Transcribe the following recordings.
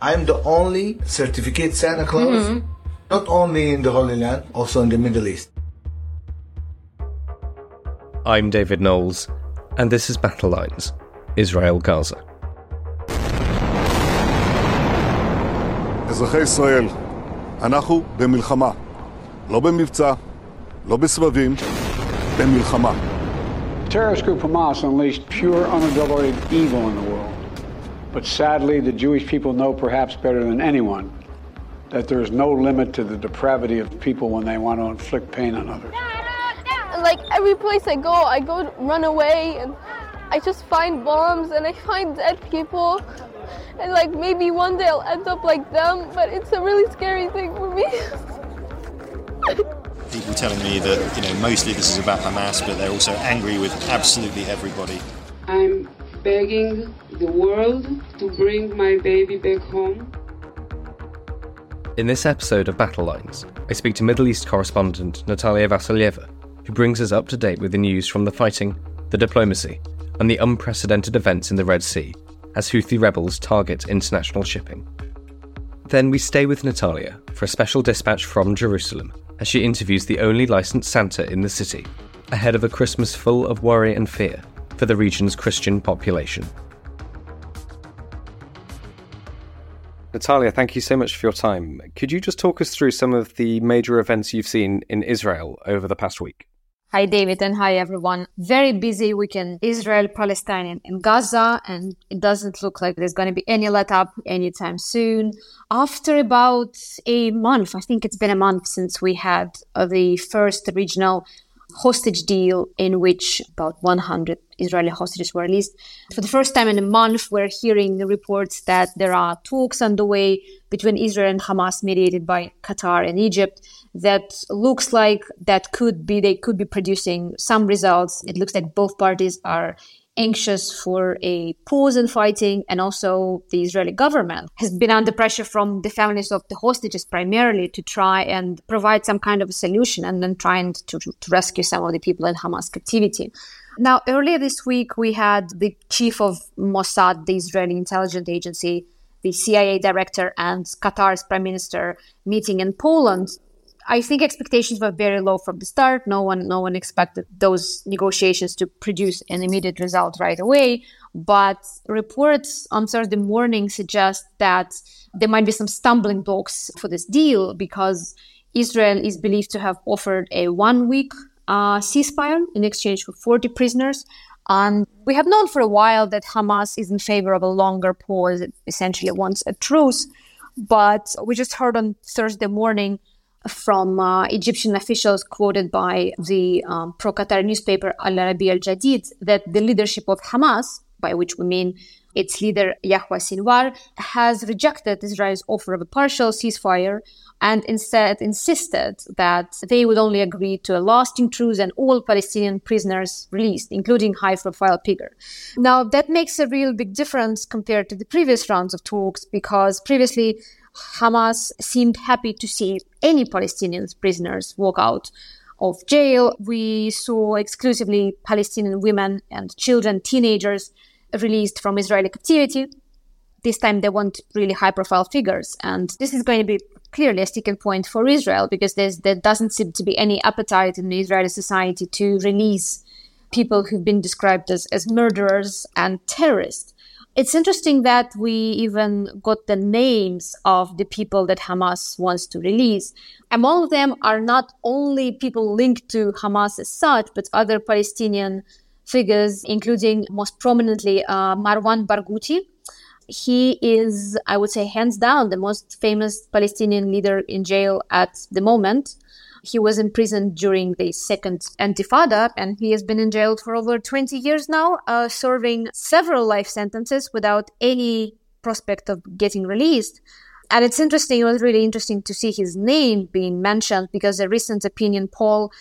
I'm the only certificate Santa Claus, not only in the Holy Land, also in the Middle East. I'm David Knowles, and this is Battle Lines Israel Gaza. אזרחי ישראל, אנחנו במלחמה. לא במבצע, לא בסבבים, במלחמה. Terrorist group Hamas unleashed pure, unadulterated evil in the world. But sadly, the Jewish people know perhaps better than anyone that there is no limit to the depravity of people when they want to inflict pain on others. Like every place I go, I go run away and I just find bombs and I find dead people. And like maybe one day I'll end up like them, but it's a really scary thing for me. people telling me that you know mostly this is about Hamas, but they're also angry with absolutely everybody. I'm begging the world to bring my baby back home. In this episode of Battle Lines, I speak to Middle East correspondent Nataliya Vasilyeva, who brings us up to date with the news from the fighting, the diplomacy, and the unprecedented events in the Red Sea as Houthi rebels target international shipping. Then we stay with Nataliya for a special dispatch from Jerusalem as she interviews the only licensed Santa in the city, ahead of a Christmas full of worry and fear for the region's Christian population. Nataliya, thank you so much for your time. Could you just talk us through some of the major events you've seen in Israel over the past week? Hi, David, and hi, everyone. Very busy weekend, Israel, Palestine, and Gaza, and it doesn't look like there's going to be any let up anytime soon. After about a month, I think it's been a month since we had uh, the first regional hostage deal in which about 100 Israeli hostages were released. For the first time in a month, we're hearing reports that there are talks underway between Israel and Hamas, mediated by Qatar and Egypt, that looks like that could be they could be producing some results. It looks like both parties are anxious for a pause in fighting, and also the Israeli government has been under pressure from the families of the hostages primarily to try and provide some kind of a solution and then trying to, to rescue some of the people in Hamas captivity. Now, earlier this week, we had the chief of Mossad, the Israeli intelligence agency, the CIA director, and Qatar's prime minister meeting in Poland I think expectations were very low from the start. No one, no one expected those negotiations to produce an immediate result right away. But reports on Thursday morning suggest that there might be some stumbling blocks for this deal because Israel is believed to have offered a one-week uh, ceasefire in exchange for 40 prisoners. And we have known for a while that Hamas is in favor of a longer pause, it essentially wants a truce. But we just heard on Thursday morning from uh, Egyptian officials quoted by the um, pro Qatar newspaper Al Arabiya Al Jadid that the leadership of Hamas, by which we mean its leader Yahya Sinwar, has rejected Israel's offer of a partial ceasefire and instead insisted that they would only agree to a lasting truce and all Palestinian prisoners released, including high profile figure. Now, that makes a real big difference compared to the previous rounds of talks because previously Hamas seemed happy to see any Palestinian prisoners walk out of jail. We saw exclusively Palestinian women and children, teenagers released from Israeli captivity. This time they want really high profile figures. And this is going to be clearly a sticking point for Israel because there doesn't seem to be any appetite in the Israeli society to release people who've been described as, as murderers and terrorists. It's interesting that we even got the names of the people that Hamas wants to release. Among them are not only people linked to Hamas as such, but other Palestinian figures, including most prominently uh, Marwan Barghouti. He is, I would say, hands down, the most famous Palestinian leader in jail at the moment. He was imprisoned during the second Intifada, and he has been in jail for over 20 years now, uh, serving several life sentences without any prospect of getting released. And it's interesting, it was really interesting to see his name being mentioned because a recent opinion poll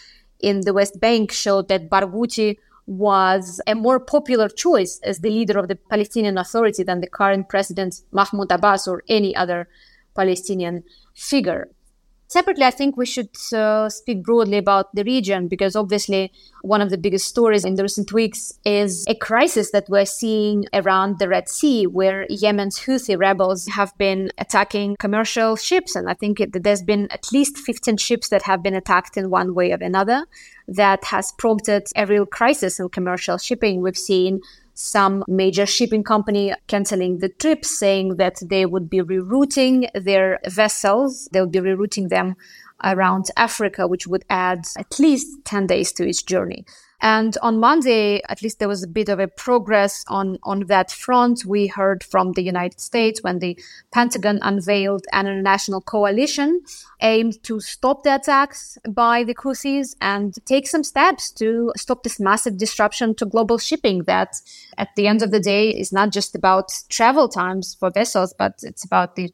in the West Bank showed that Barghouti was a more popular choice as the leader of the Palestinian Authority than the current president Mahmoud Abbas or any other Palestinian figure. Separately, I think we should uh, speak broadly about the region because obviously one of the biggest stories in the recent weeks is a crisis that we're seeing around the Red Sea, where Yemen's Houthi rebels have been attacking commercial ships. And I think it, there's been at least 15 ships that have been attacked in one way or another. That has prompted a real crisis in commercial shipping. We've seen some major shipping company canceling the trip, saying that they would be rerouting their vessels. They would be rerouting them around Africa, which would add at least 10 days to each journey. And on Monday, at least there was a bit of a progress on, on that front. We heard from the United States when the Pentagon unveiled an international coalition aimed to stop the attacks by the Houthis and take some steps to stop this massive disruption to global shipping that at the end of the day is not just about travel times for vessels, but it's about the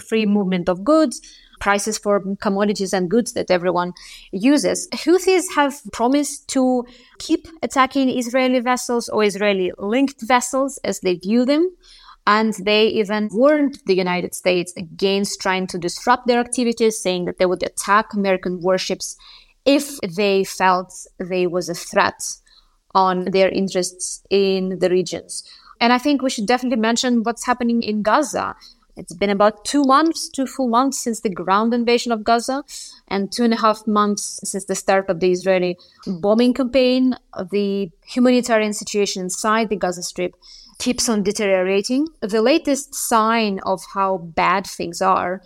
free movement of goods, prices for commodities and goods that everyone uses. Houthis have promised to keep attacking Israeli vessels or Israeli linked vessels as they view them. And they even warned the United States against trying to disrupt their activities, saying that they would attack American warships if they felt there was a threat on their interests in the regions. And I think we should definitely mention what's happening in Gaza. It's been about two months, two full months since the ground invasion of Gaza, and two and a half months since the start of the Israeli bombing campaign. The humanitarian situation inside the Gaza Strip keeps on deteriorating. The latest sign of how bad things are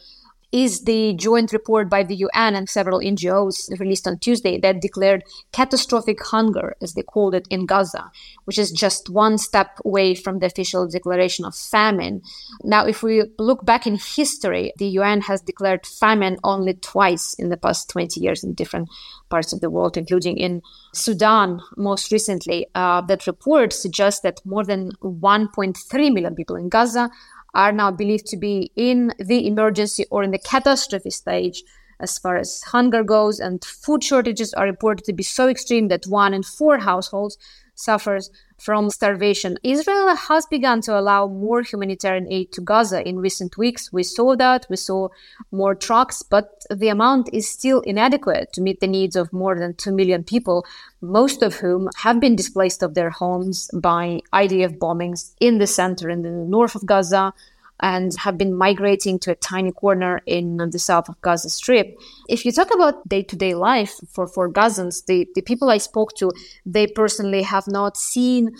is the joint report by the UN and several NGOs released on Tuesday that declared catastrophic hunger, as they called it, in Gaza, which is just one step away from the official declaration of famine. Now, if we look back in history, the UN has declared famine only twice in the past 20 years in different parts of the world, including in Sudan most recently. Uh, that report suggests that more than 1.3 million people in Gaza are now believed to be in the emergency or in the catastrophe stage as far as hunger goes, and food shortages are reported to be so extreme that one in four households suffers from starvation. Israel has begun to allow more humanitarian aid to Gaza in recent weeks. We saw that. We saw more trucks, but the amount is still inadequate to meet the needs of more than 2 million people, most of whom have been displaced of their homes by IDF bombings in the center and in the north of Gaza and have been migrating to a tiny corner in the south of Gaza Strip. If you talk about day to day life for, for Gazans, the, the people I spoke to, they personally have not seen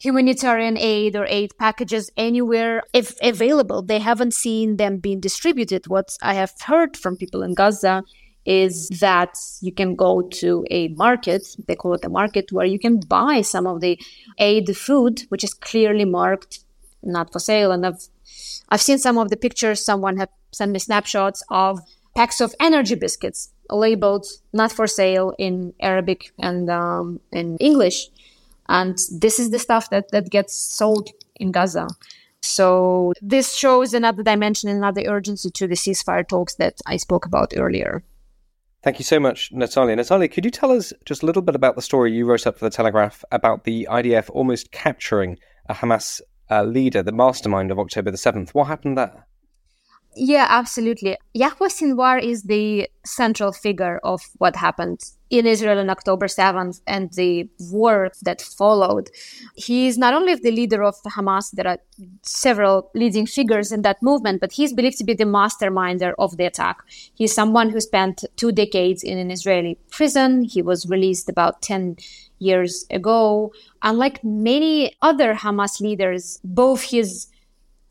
humanitarian aid or aid packages anywhere if available. They haven't seen them being distributed. What I have heard from people in Gaza is that you can go to a market, they call it a market, where you can buy some of the aid food, which is clearly marked not for sale. And I've I've seen some of the pictures. Someone have sent me snapshots of packs of energy biscuits labeled not for sale in Arabic and um, in English. And this is the stuff that, that gets sold in Gaza. So this shows another dimension, another urgency to the ceasefire talks that I spoke about earlier. Thank you so much, Nataliya. Nataliya, could you tell us just a little bit about the story you wrote up for the Telegraph about the IDF almost capturing a Hamas uh, leader, the mastermind of October the 7th. What happened there? Yeah, absolutely. Yahya Sinwar is the central figure of what happened in Israel on October 7th and the war that followed. He is not only the leader of Hamas, there are several leading figures in that movement, but he's believed to be the masterminder of the attack. He's someone who spent two decades in an Israeli prison. He was released about 10 years ago. Unlike many other Hamas leaders, both his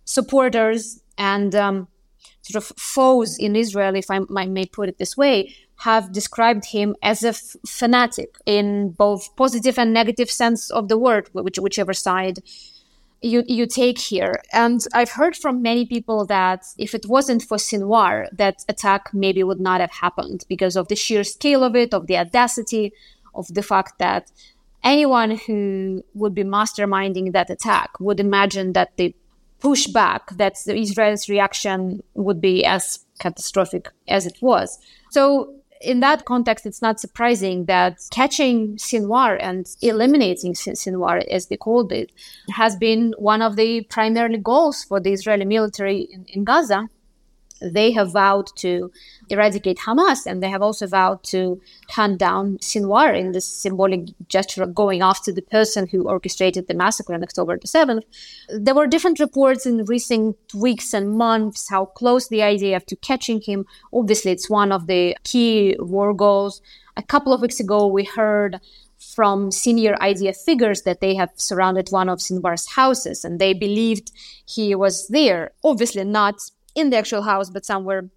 supporters and um, sort of foes in Israel, if I, may put it this way, have described him as a f- fanatic in both positive and negative sense of the word, which, whichever side you, you take here. And I've heard from many people that if it wasn't for Sinwar, that attack maybe would not have happened because of the sheer scale of it, of the audacity, of the fact that anyone who would be masterminding that attack would imagine that the pushback, that the Israel's reaction would be as catastrophic as it was. So in that context, it's not surprising that catching Sinwar and eliminating Sinwar, as they called it, has been one of the primary goals for the Israeli military in, in Gaza they have vowed to eradicate Hamas and they have also vowed to hunt down Sinwar in this symbolic gesture of going after the person who orchestrated the massacre on October the 7th. There were different reports in recent weeks and months how close the IDF to catching him. Obviously, it's one of the key war goals. A couple of weeks ago, we heard from senior IDF figures that they have surrounded one of Sinwar's houses and they believed he was there. Obviously, not in the actual house, but somewhere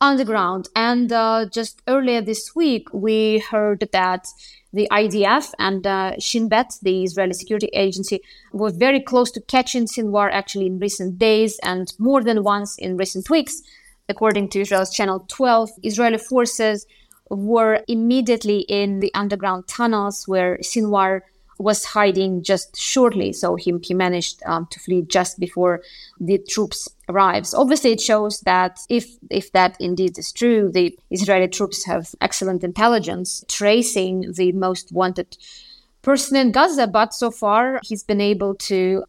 underground. And uh, just earlier this week, we heard that the IDF and uh, Shin Bet, the Israeli security agency, were very close to catching Sinwar actually in recent days and more than once in recent weeks. According to Israel's Channel 12, Israeli forces were immediately in the underground tunnels where Sinwar was hiding just shortly, so he, he managed um, to flee just before the troops arrives. Obviously, it shows that if if that indeed is true, the Israeli troops have excellent intelligence tracing the most wanted person in Gaza. But so far, he's been able to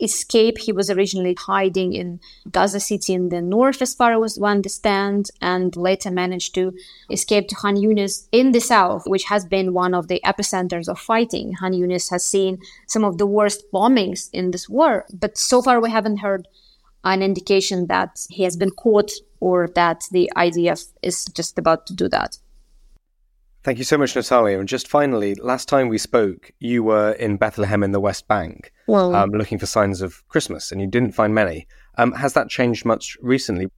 escape. He was originally hiding in Gaza City in the north, as far as one understand, and later managed to escape to Khan Yunis in the south, which has been one of the epicenters of fighting. Khan Yunis has seen some of the worst bombings in this war, but so far we haven't heard an indication that he has been caught or that the IDF is just about to do that. Thank you so much, Nataliya. And just finally, last time we spoke, you were in Bethlehem in the West Bank, well, um, looking for signs of Christmas, and you didn't find many. Um, has that changed much recently?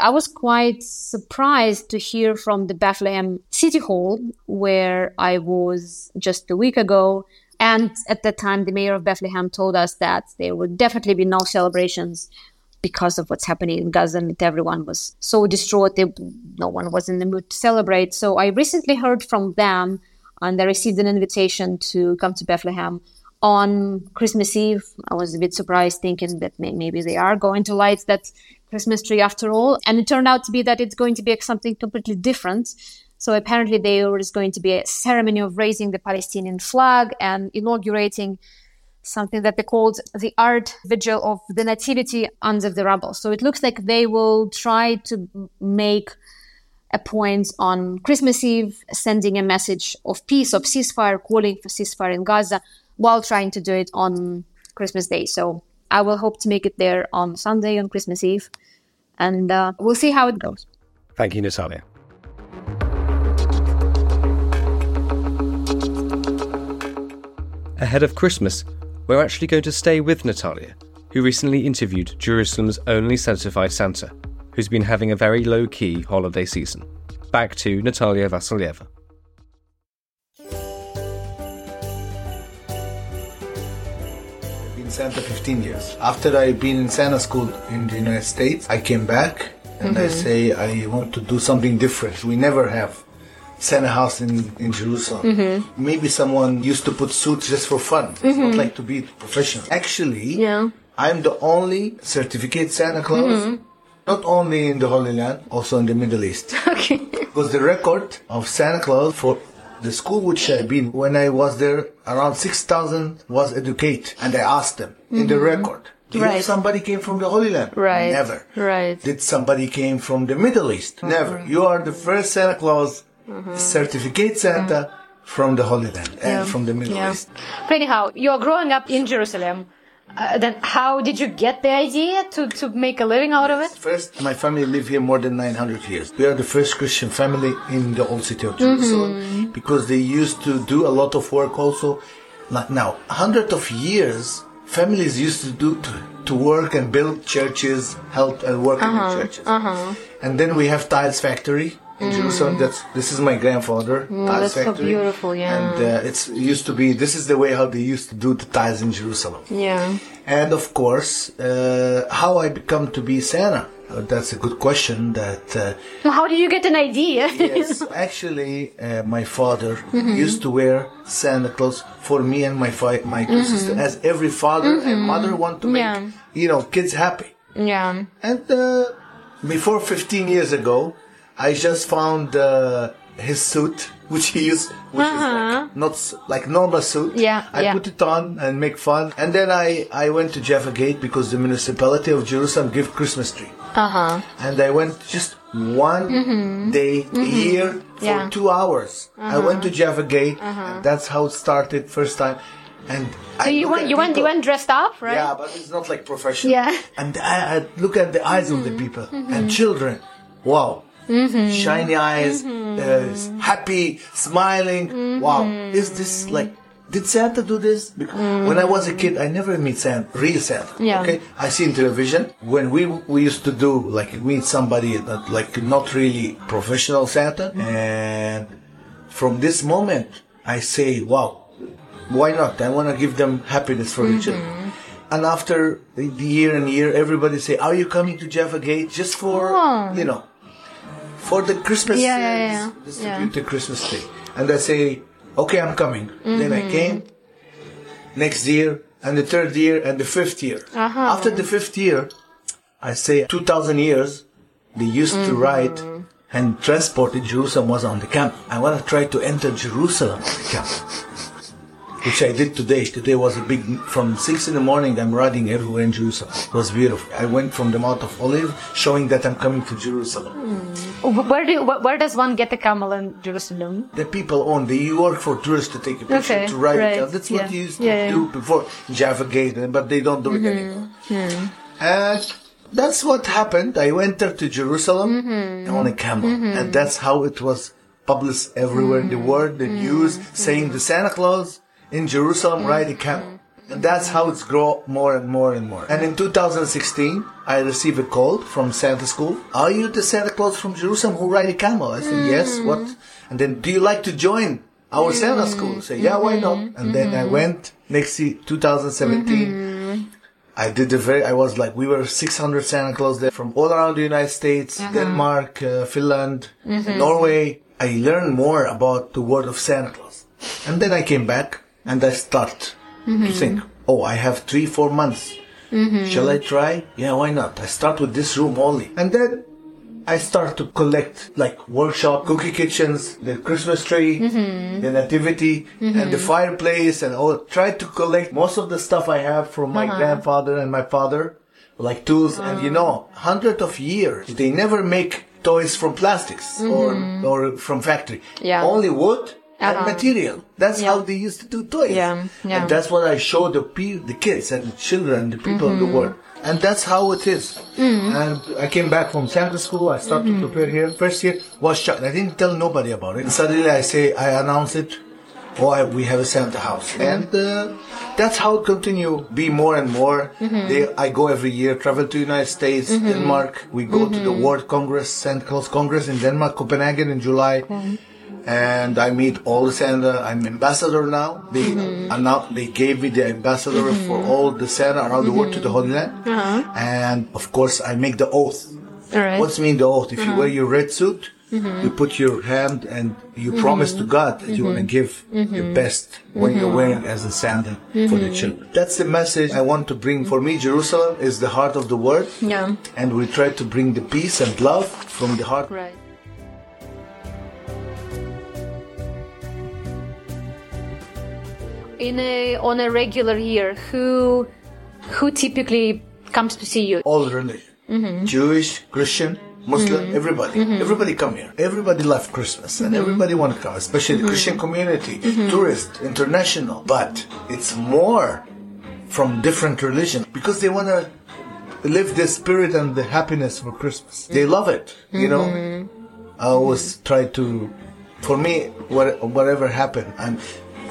I was quite surprised to hear from the Bethlehem City Hall, where I was just a week ago. And at that time, the mayor of Bethlehem told us that there would definitely be no celebrations because of what's happening in Gaza and everyone was so distraught. They, no one was in the mood to celebrate. So I recently heard from them and I received an invitation to come to Bethlehem on Christmas Eve. I was a bit surprised thinking that may- maybe they are going to light that Christmas tree after all. And it turned out to be that it's going to be something completely different. So apparently there is going to be a ceremony of raising the Palestinian flag and inaugurating something that they called the art vigil of the nativity under the rubble. So it looks like they will try to make a point on Christmas Eve, sending a message of peace, of ceasefire, calling for ceasefire in Gaza, while trying to do it on Christmas Day. So I will hope to make it there on Sunday, on Christmas Eve, and uh, we'll see how it goes. Thank you, Nataliya. Ahead of Christmas, we're actually going to stay with Nataliya, who recently interviewed Jerusalem's only certified Santa, who's been having a very low key holiday season. Back to Nataliya Vasilyeva. in Santa 15 years. After I've been in Santa school in the United States, I came back and mm-hmm. I say I want to do something different. We never have Santa house in, in Jerusalem. Mm-hmm. Maybe someone used to put suits just for fun. It's mm-hmm. not like to be professional. Actually, yeah. I'm the only certificate Santa Claus, mm-hmm. not only in the Holy Land, also in the Middle East. Okay. because the record of Santa Claus for the school which I've been when I was there, around 6,000 was educate. And I asked them in the mm-hmm. record, do right. somebody came from the Holy Land? Right. Never. Right. Did somebody came from the Middle East? Never. You are the first Santa Claus mm-hmm. certificate Santa mm-hmm. from the Holy Land and from the Middle yeah. East. But anyhow, you're growing up in Jerusalem. Uh, then how did you get the idea to, to make a living out of it? First, my family lived here more than 900 years. We are the first Christian family in the old city of Jerusalem mm-hmm. because they used to do a lot of work also. Like Now, hundreds of years, families used to do to, to work and build churches, help and work uh-huh, in churches. Uh-huh. And then we have tiles factory in Jerusalem. That's this is my grandfather. Tiles that's so beautiful, yeah. And uh, it's it used to be. This is the way how they used to do the tiles in Jerusalem. Yeah. And of course, uh, how I become to be Santa. Uh, that's a good question. That uh, how did you get an idea? yes, actually, uh, my father Mm-hmm. used to wear Santa Claus for me and my fi- my two sister, as every father and mother want to make Mm-hmm. Yeah. you know kids happy. yeah. And uh, before 15 years ago, I just found uh, his suit, which he used, which is like not s- like normal suit. Uh-huh. Yeah, I yeah. put it on and make fun. And then I, I went to Jaffa Gate because the municipality of Jerusalem give Christmas tree. Uh huh. And I went just one day a year for Mm-hmm. Yeah. Uh-huh. two hours. I went to Jaffa Gate, and that's how it started first time. And So you went, you went, you went dressed up, right? yeah, but it's not like professional. Yeah. Mm-hmm. And I, I look at the eyes of the people and children. Wow. Shiny eyes, Mm-hmm. uh, happy, smiling. Wow. Is this like? Did Santa do this? Because when I was a kid, I never meet Santa, real Santa. Mm-hmm. Yeah. Okay. I see in television when we we used to do like meet somebody that like not really professional Santa, and from this moment I say, wow, why not? I want to give them happiness for each other. Mm-hmm. And after the the year and year, everybody say, "Are you coming to Jaffa Gate just for Oh. you know, for the Christmas Yeah, yeah, yeah. distribute the Christmas tree?" And I say, "Okay, I'm coming." Then Mm-hmm. I came next year, and the third year, and the fifth year. Uh-huh. After the fifth year, I say, two thousand years, they used to Mm-hmm. ride and transport Jerusalem was on the camp. I want to try to enter Jerusalem on the camp which I did today. Today was a big, from 6 in the morning, I'm riding everywhere in Jerusalem. It was beautiful. I went from the Mount of Olive, showing that I'm coming to Jerusalem. Where do where, where does one get a camel in Jerusalem? The people own, they work for tourists to take a picture, Okay, to ride. right, a car. That's what yeah, you used to yeah, yeah. do before Jaffa Gate, but they don't do it anymore. Mm-hmm. And that's what happened. I went there to Jerusalem Mm-hmm. on a camel, and that's how it was published everywhere in the world. The Mm-hmm. news saying the Santa Claus in Jerusalem ride a camel. And that's how it's grow more and more and more. And in 2016, I received a call from Santa School. Are you the Santa Claus from Jerusalem who ride a camel? I said, yes. Mm. What? And then, do you like to join our mm. Santa School? I said, yeah, why mm-hmm. not? And then I mm-hmm. went next year, 2017. Mm-hmm. I did the very, I was like, we were 600 Santa Claus there from all around the United States, uh-huh. Denmark, uh, Finland, Norway. I learned more about the word of Santa Claus. And then I came back and I start to mm-hmm. think, oh, I have three, four months. Mm-hmm. Shall I try? Yeah, why not? I start with this room only. And then I start to collect like workshop, cookie kitchens, the Christmas tree, mm-hmm. the nativity, and the fireplace, and all. Try to collect most of the stuff I have from my uh-huh. grandfather and my father, like tools. And you oh. know, hundred of years, they never make toys from plastics or or from factory. Yeah. Only wood. And Uh-huh. material. That's how they used to do toys. Yeah, yeah. And that's what I show the pe- the kids and the children, the people of Mm-hmm. the world. And that's how it is. And I came back from Santa school. I started Mm-hmm. to prepare here. First year was shocked. I didn't tell nobody about it. And suddenly I say, I announce it. Oh, I, we have a Santa house. Mm-hmm. And uh, that's how it continue. Be more and more. Mm-hmm. They, I go every year, travel to United States, Denmark. We go to the Mm-hmm. World Congress, Santa Claus Congress in Denmark, Copenhagen in July and I meet all the Santa. I'm ambassador now. They Mm-hmm. annou- they gave me the ambassador for all the Santa around the world to the Holy Land, and of course I make the oath. Uh-huh. All right. Uh-huh. What's mean the oath? If you wear your red suit, you put your hand and you Mm-hmm. promise to God that you're gonna give your best when you're wearing as a Santa for Mm-hmm. the children. That's the message I want to bring. For me, Jerusalem is the heart of the world, Yeah. and we try to bring the peace and love from the heart Right. In a on a regular year, who who typically comes to see you? all religion. Mm-hmm. jewish christian muslim mm-hmm. everybody. Mm-hmm. Everybody come here. Everybody love christmas and mm-hmm. everybody want to come especially the christian community tourist international. But it's more from different religion because they want to live the spirit and the happiness for christmas. They love it you know? I always try to for me what, whatever happened i'm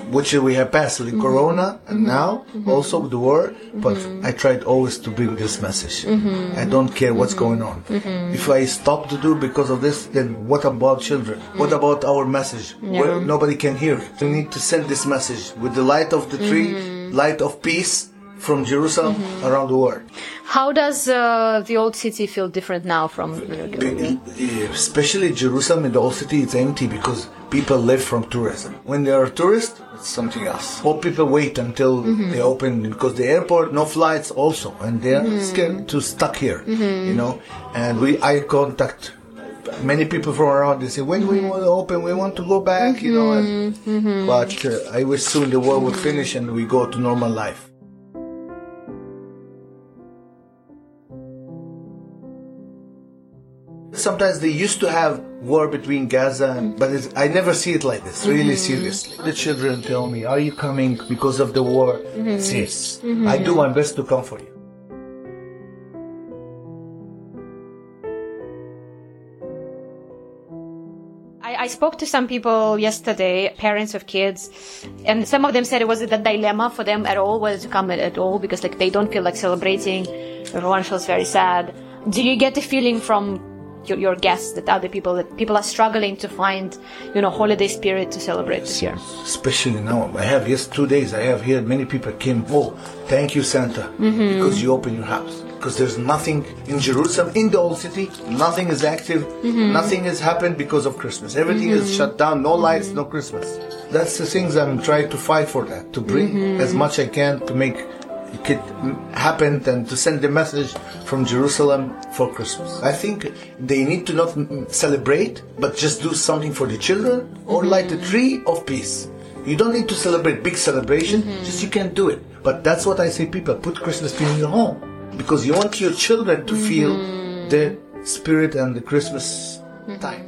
which we have passed the mm-hmm. corona and mm-hmm. now mm-hmm. also the war. But I tried always to bring this message. I don't care what's going on. If I stop to do because of this, then what about children? What about our message? Where nobody can hear it. We need to send this message with the light of the tree, light of peace from Jerusalem around the world. How does uh, the old city feel different now from? Uh, be- uh, Especially Jerusalem in the old city, it's empty because people live from tourism. When they are tourists, it's something else. All people wait until mm-hmm. they open because the airport, no flights also, and they're mm-hmm. scared to stuck here, mm-hmm. you know. And we, I contact many people from around. They say, when we want to open, we want to go back, you know. And, But uh, I wish soon the war would finish and we go to normal life. Sometimes they used to have war between Gaza, and, but it's, I never see it like this, really mm-hmm. seriously. The children tell me, Are you coming because of the war? Mm-hmm. Yes. Mm-hmm. I do my best to come for you. I, I spoke to some people yesterday, parents of kids, and some of them said it was a dilemma for them at all whether to come at, at all because like they don't feel like celebrating. Everyone feels very sad. Do you get the feeling from your, your guests that other people that people are struggling to find you know holiday spirit to celebrate this year? Especially now, I have yes two days. I have here many people came. Oh, thank you, Santa, mm-hmm. because you open your house. Because there's nothing in Jerusalem, in the old city, nothing is active, mm-hmm. nothing has happened because of Christmas. Everything is mm-hmm. shut down, no lights, no Christmas. That's the things I'm trying to fight for. That to bring as much I can to make it could happen and to send the message from Jerusalem for Christmas. I think they need to not celebrate, but just do something for the children or mm-hmm. light a tree of peace. You don't need to celebrate big celebration, mm-hmm. just you can do it. But that's what I say people put Christmas tree in your home because you want your children to feel mm-hmm. the spirit and the Christmas time.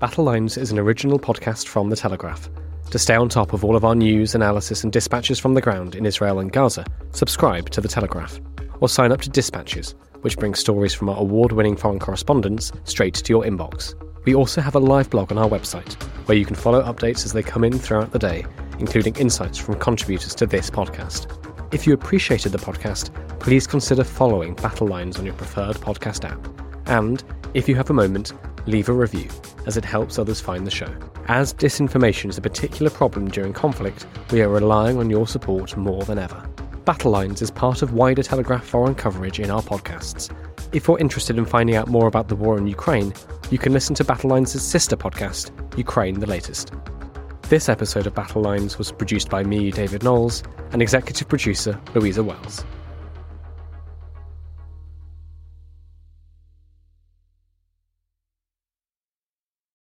Battle Lines is an original podcast from The Telegraph. To stay on top of all of our news, analysis, and dispatches from the ground in Israel and Gaza, subscribe to The Telegraph or sign up to Dispatches, which brings stories from our award winning foreign correspondents straight to your inbox. We also have a live blog on our website where you can follow updates as they come in throughout the day, including insights from contributors to this podcast. If you appreciated the podcast, please consider following Battle Lines on your preferred podcast app. And, if you have a moment, leave a review, as it helps others find the show. As disinformation is a particular problem during conflict, we are relying on your support more than ever. Battle Lines is part of wider Telegraph foreign coverage in our podcasts. If you're interested in finding out more about the war in Ukraine, you can listen to Battle Lines' sister podcast, Ukraine the Latest. This episode of Battle Lines was produced by me, David Knowles, and executive producer Louisa Wells.